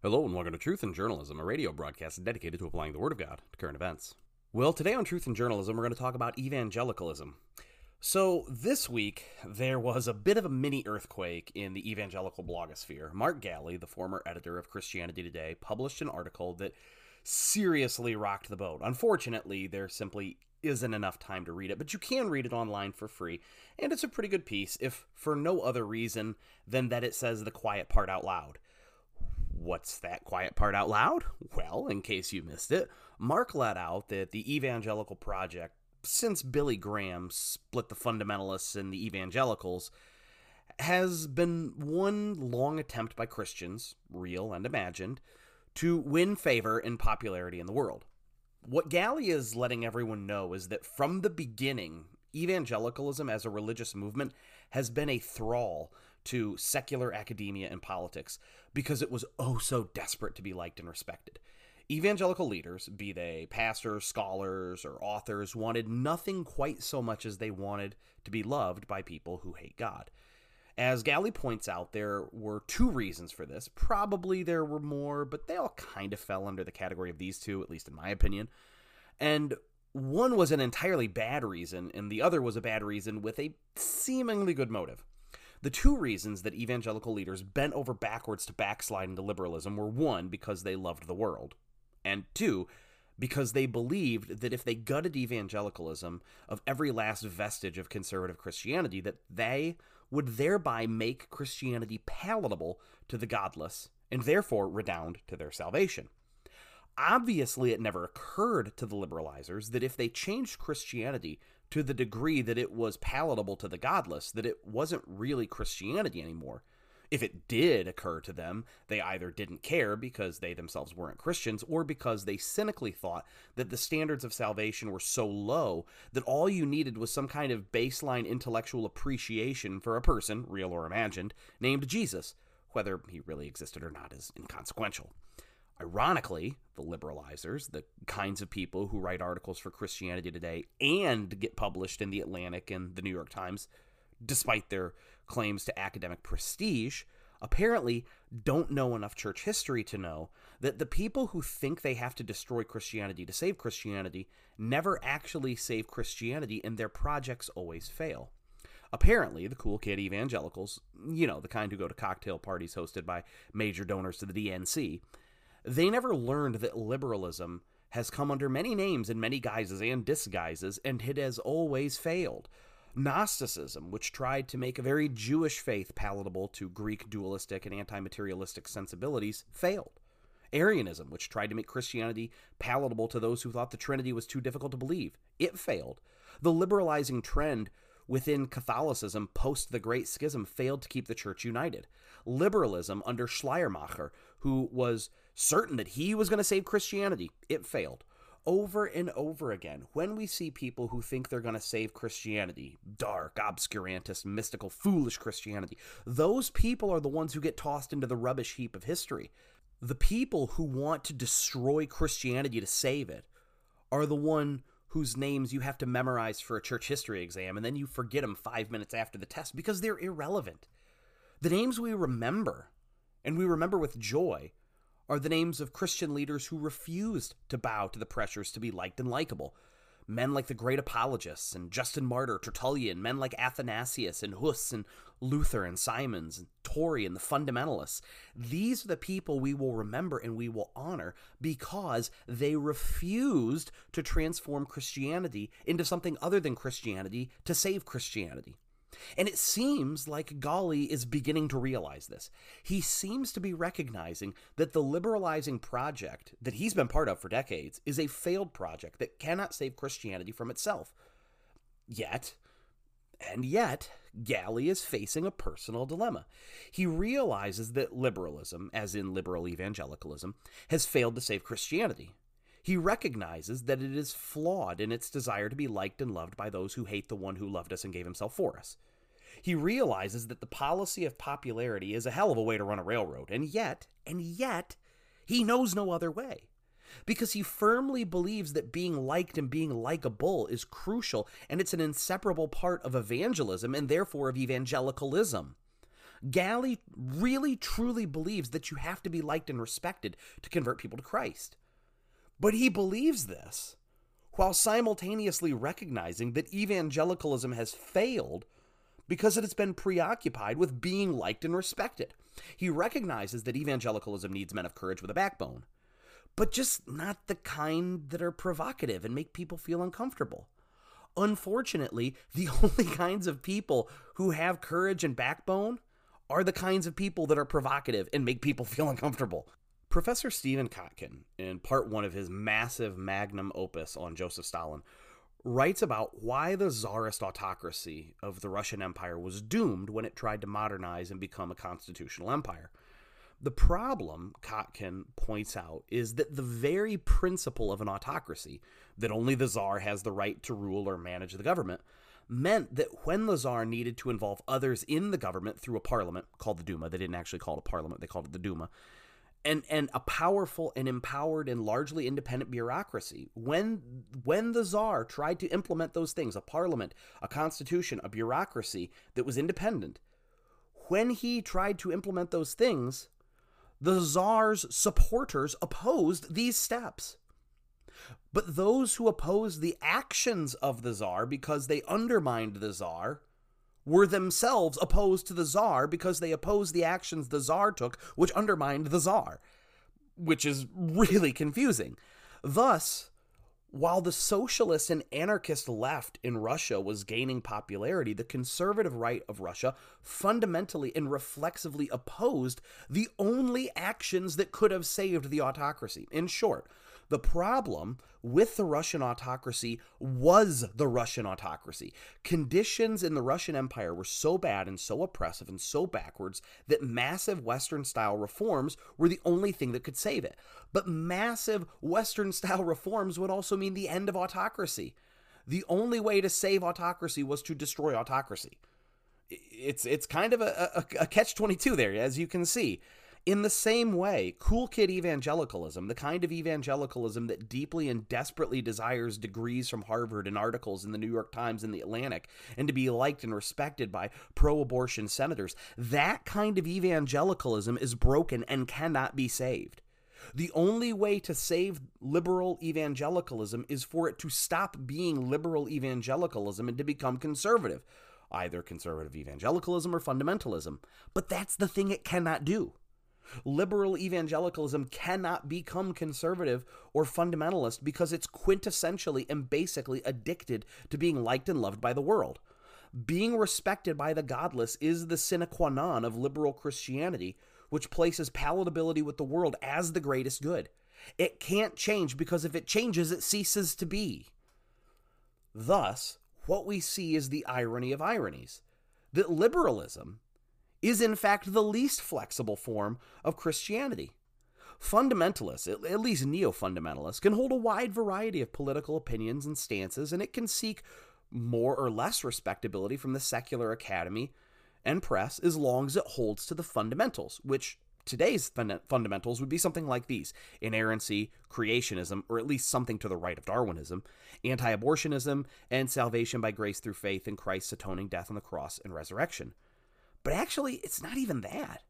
Hello and welcome to Truth in Journalism, a radio broadcast dedicated to applying the Word of God to current events. Well, today on Truth in Journalism, we're going to talk about evangelicalism. So, this week, there was a bit of a mini earthquake in the evangelical blogosphere. Mark Galli, the former editor of Christianity Today, published an article that seriously rocked the boat. Unfortunately, there simply isn't enough time to read it, but you can read it online for free, and it's a pretty good piece, if for no other reason than that it says the quiet part out loud. What's that quiet part out loud? Well, in case you missed it, Mark let out that the Evangelical Project, since Billy Graham split the fundamentalists and the evangelicals, has been one long attempt by Christians, real and imagined, to win favor and popularity in the world. What Galli is letting everyone know is that from the beginning, evangelicalism as a religious movement has been a thrall to secular academia and politics because it was oh so desperate to be liked and respected. Evangelical leaders, be they pastors, scholars, or authors, wanted nothing quite so much as they wanted to be loved by people who hate God. As Galli points out, there were two reasons for this. Probably there were more, but they all kind of fell under the category of these two, at least in my opinion. And one was an entirely bad reason, and the other was a bad reason with a seemingly good motive. The two reasons that evangelical leaders bent over backwards to backslide into liberalism were one, because they loved the world, and two, because they believed that if they gutted evangelicalism of every last vestige of conservative Christianity, that they would thereby make Christianity palatable to the godless and therefore redound to their salvation. Obviously, it never occurred to the liberalizers that if they changed Christianity to the degree that it was palatable to the godless, that it wasn't really Christianity anymore. If it did occur to them, they either didn't care because they themselves weren't Christians, or because they cynically thought that the standards of salvation were so low that all you needed was some kind of baseline intellectual appreciation for a person, real or imagined, named Jesus. Whether he really existed or not is inconsequential. Ironically, the liberalizers, the kinds of people who write articles for Christianity Today and get published in The Atlantic and The New York Times, despite their claims to academic prestige, apparently don't know enough church history to know that the people who think they have to destroy Christianity to save Christianity never actually save Christianity and their projects always fail. Apparently, the cool kid evangelicals, you know, the kind who go to cocktail parties hosted by major donors to the DNC, they never learned that liberalism has come under many names and many guises and disguises, and it has always failed. Gnosticism, which tried to make a very Jewish faith palatable to Greek dualistic and anti materialistic sensibilities, failed. Arianism, which tried to make Christianity palatable to those who thought the Trinity was too difficult to believe, it failed. The liberalizing trend within Catholicism post the Great Schism failed to keep the church united. Liberalism under Schleiermacher, who was certain that he was going to save Christianity, it failed. Over and over again, when we see people who think they're going to save Christianity, dark, obscurantist, mystical, foolish Christianity, those people are the ones who get tossed into the rubbish heap of history. The people who want to destroy Christianity to save it are the one whose names you have to memorize for a church history exam, and then you forget them five minutes after the test because they're irrelevant. The names we remember, and we remember with joy, are the names of Christian leaders who refused to bow to the pressures to be liked and likable. Men like the great apologists and Justin Martyr, Tertullian, men like Athanasius and Huss and Luther and Simons and Torrey and the fundamentalists. These are the people we will remember and we will honor because they refused to transform Christianity into something other than Christianity to save Christianity. And it seems like Galli is beginning to realize this. He seems to be recognizing that the liberalizing project that he's been part of for decades is a failed project that cannot save Christianity from itself. Yet, and yet, Galli is facing a personal dilemma. He realizes that liberalism, as in liberal evangelicalism, has failed to save Christianity. He recognizes that it is flawed in its desire to be liked and loved by those who hate the one who loved us and gave himself for us. He realizes that the policy of popularity is a hell of a way to run a railroad, and yet, and yet, he knows no other way. Because he firmly believes that being liked and being likable is crucial, and it's an inseparable part of evangelism and therefore of evangelicalism. Galli really truly believes that you have to be liked and respected to convert people to Christ. But he believes this while simultaneously recognizing that evangelicalism has failed because it has been preoccupied with being liked and respected. He recognizes that evangelicalism needs men of courage with a backbone, but just not the kind that are provocative and make people feel uncomfortable. Unfortunately, the only kinds of people who have courage and backbone are the kinds of people that are provocative and make people feel uncomfortable. Professor Stephen Kotkin, in part one of his massive magnum opus on Joseph Stalin, writes about why the czarist autocracy of the Russian Empire was doomed when it tried to modernize and become a constitutional empire. The problem, Kotkin points out, is that the very principle of an autocracy, that only the czar has the right to rule or manage the government, meant that when the czar needed to involve others in the government through a parliament called the Duma, they didn't actually call it a parliament, they called it the Duma, and and a powerful and empowered and largely independent bureaucracy. When when the czar tried to implement those things, a parliament, a constitution, a bureaucracy that was independent, when he tried to implement those things, the czar's supporters opposed these steps. But those who opposed the actions of the czar because they undermined the czar were themselves opposed to the czar because they opposed the actions the czar took, which undermined the czar, which is really confusing. Thus, while the socialist and anarchist left in Russia was gaining popularity, the conservative right of Russia fundamentally and reflexively opposed the only actions that could have saved the autocracy. In short, the problem with the Russian autocracy was the Russian autocracy. Conditions in the Russian Empire were so bad and so oppressive and so backwards that massive Western style reforms were the only thing that could save it. But massive Western style reforms would also mean the end of autocracy. The only way to save autocracy was to destroy autocracy. It's it's kind of a, a, a catch 22 there, as you can see. In the same way, cool kid evangelicalism, the kind of evangelicalism that deeply and desperately desires degrees from Harvard and articles in the New York Times and the Atlantic, and to be liked and respected by pro abortion senators, that kind of evangelicalism is broken and cannot be saved. The only way to save liberal evangelicalism is for it to stop being liberal evangelicalism and to become conservative, either conservative evangelicalism or fundamentalism. But that's the thing it cannot do. Liberal evangelicalism cannot become conservative or fundamentalist because it's quintessentially and basically addicted to being liked and loved by the world. Being respected by the godless is the sine qua non of liberal Christianity, which places palatability with the world as the greatest good. It can't change because if it changes, it ceases to be. Thus, what we see is the irony of ironies that liberalism is in fact the least flexible form of Christianity. Fundamentalists, at least neo fundamentalists, can hold a wide variety of political opinions and stances, and it can seek more or less respectability from the secular academy and press as long as it holds to the fundamentals, which today's fundamentals would be something like these inerrancy, creationism, or at least something to the right of Darwinism, anti abortionism, and salvation by grace through faith in Christ's atoning death on the cross and resurrection. But actually, it's not even that.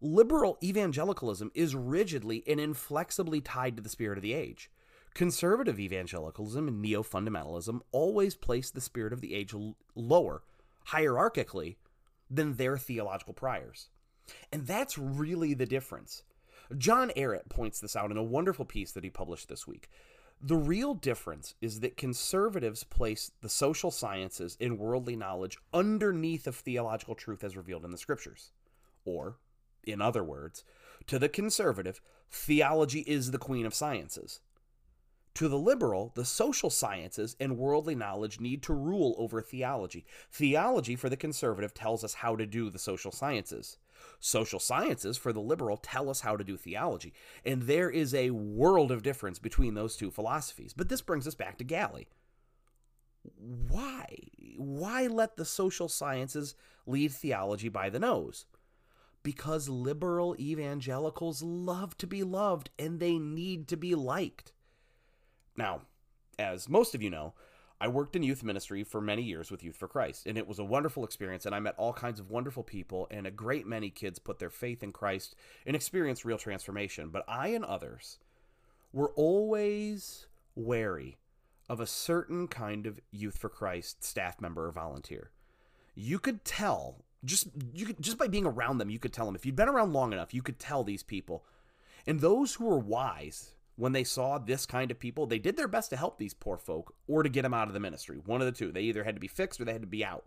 Liberal evangelicalism is rigidly and inflexibly tied to the spirit of the age. Conservative evangelicalism and neo fundamentalism always place the spirit of the age l- lower, hierarchically, than their theological priors. And that's really the difference. John Ehrett points this out in a wonderful piece that he published this week. The real difference is that conservatives place the social sciences and worldly knowledge underneath of theological truth as revealed in the scriptures. Or, in other words, to the conservative, theology is the queen of sciences. To the liberal, the social sciences and worldly knowledge need to rule over theology. Theology, for the conservative, tells us how to do the social sciences. Social sciences, for the liberal, tell us how to do theology. And there is a world of difference between those two philosophies. But this brings us back to Galli. Why? Why let the social sciences lead theology by the nose? Because liberal evangelicals love to be loved and they need to be liked. Now, as most of you know, I worked in youth ministry for many years with Youth for Christ, and it was a wonderful experience. And I met all kinds of wonderful people, and a great many kids put their faith in Christ and experienced real transformation. But I and others were always wary of a certain kind of Youth for Christ staff member or volunteer. You could tell just you could just by being around them, you could tell them. If you'd been around long enough, you could tell these people. And those who were wise when they saw this kind of people, they did their best to help these poor folk or to get them out of the ministry. One of the two. They either had to be fixed or they had to be out.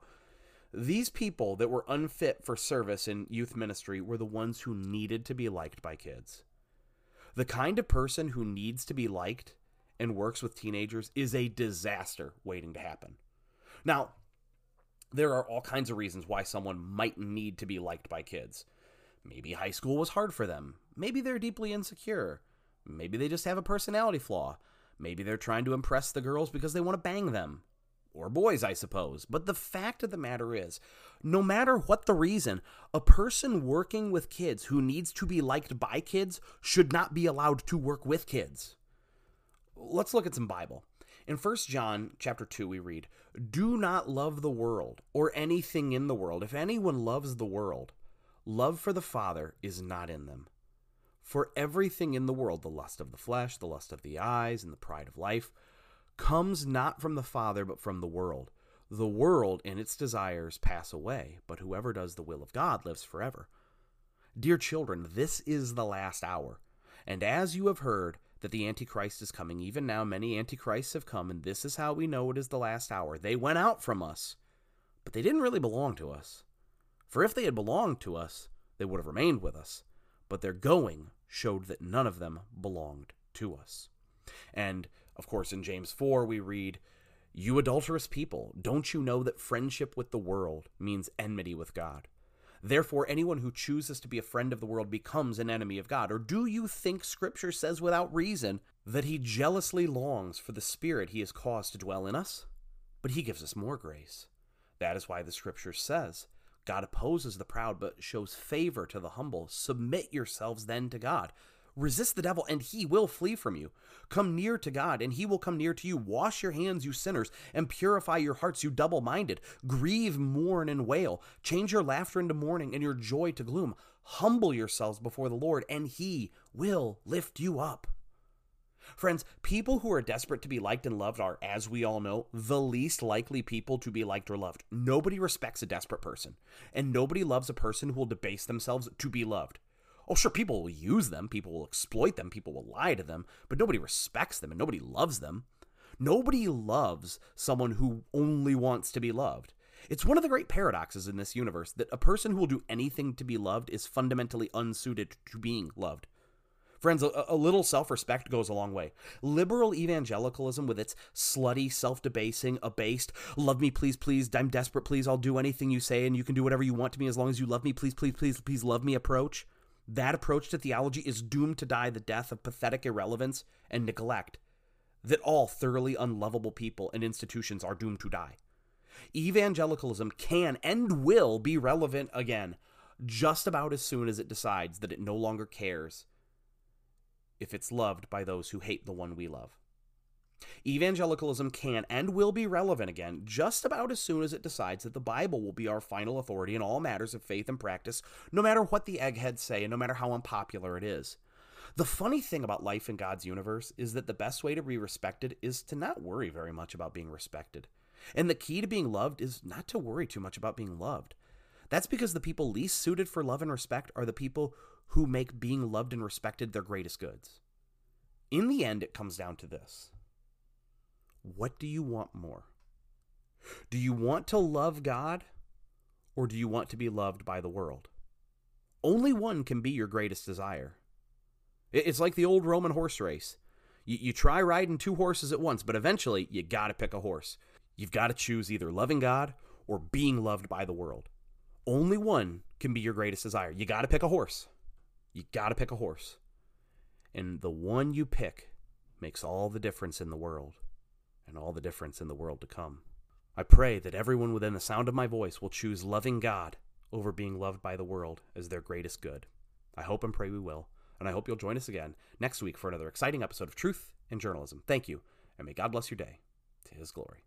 These people that were unfit for service in youth ministry were the ones who needed to be liked by kids. The kind of person who needs to be liked and works with teenagers is a disaster waiting to happen. Now, there are all kinds of reasons why someone might need to be liked by kids. Maybe high school was hard for them. Maybe they're deeply insecure. Maybe they just have a personality flaw. Maybe they're trying to impress the girls because they want to bang them. Or boys, I suppose. But the fact of the matter is, no matter what the reason, a person working with kids who needs to be liked by kids should not be allowed to work with kids. Let's look at some Bible. In 1 John chapter 2 we read, "Do not love the world or anything in the world. If anyone loves the world, love for the Father is not in them. For everything in the world, the lust of the flesh, the lust of the eyes, and the pride of life, comes not from the Father but from the world. The world and its desires pass away, but whoever does the will of God lives forever." Dear children, this is the last hour. And as you have heard that the Antichrist is coming. Even now, many Antichrists have come, and this is how we know it is the last hour. They went out from us, but they didn't really belong to us. For if they had belonged to us, they would have remained with us. But their going showed that none of them belonged to us. And, of course, in James 4, we read, You adulterous people, don't you know that friendship with the world means enmity with God? Therefore, anyone who chooses to be a friend of the world becomes an enemy of God. Or do you think Scripture says without reason that he jealously longs for the Spirit he has caused to dwell in us? But he gives us more grace. That is why the Scripture says, God opposes the proud, but shows favor to the humble. Submit yourselves then to God. Resist the devil, and he will flee from you. Come near to God, and he will come near to you. Wash your hands, you sinners, and purify your hearts, you double minded. Grieve, mourn, and wail. Change your laughter into mourning, and your joy to gloom. Humble yourselves before the Lord, and he will lift you up. Friends, people who are desperate to be liked and loved are, as we all know, the least likely people to be liked or loved. Nobody respects a desperate person, and nobody loves a person who will debase themselves to be loved. Oh, sure, people will use them, people will exploit them, people will lie to them, but nobody respects them and nobody loves them. Nobody loves someone who only wants to be loved. It's one of the great paradoxes in this universe that a person who will do anything to be loved is fundamentally unsuited to being loved. Friends, a, a little self respect goes a long way. Liberal evangelicalism, with its slutty, self debasing, abased, love me, please, please, I'm desperate, please, I'll do anything you say, and you can do whatever you want to me as long as you love me, please, please, please, please love me approach, that approach to theology is doomed to die the death of pathetic irrelevance and neglect that all thoroughly unlovable people and institutions are doomed to die. Evangelicalism can and will be relevant again just about as soon as it decides that it no longer cares if it's loved by those who hate the one we love. Evangelicalism can and will be relevant again just about as soon as it decides that the Bible will be our final authority in all matters of faith and practice, no matter what the eggheads say and no matter how unpopular it is. The funny thing about life in God's universe is that the best way to be respected is to not worry very much about being respected. And the key to being loved is not to worry too much about being loved. That's because the people least suited for love and respect are the people who make being loved and respected their greatest goods. In the end, it comes down to this what do you want more? Do you want to love God or do you want to be loved by the world? Only one can be your greatest desire. It's like the old Roman horse race. You, you try riding two horses at once, but eventually you got to pick a horse. You've got to choose either loving God or being loved by the world. Only one can be your greatest desire. You got to pick a horse. You got to pick a horse. And the one you pick makes all the difference in the world and all the difference in the world to come. I pray that everyone within the sound of my voice will choose loving God over being loved by the world as their greatest good. I hope and pray we will, and I hope you'll join us again next week for another exciting episode of Truth and Journalism. Thank you, and may God bless your day to His glory.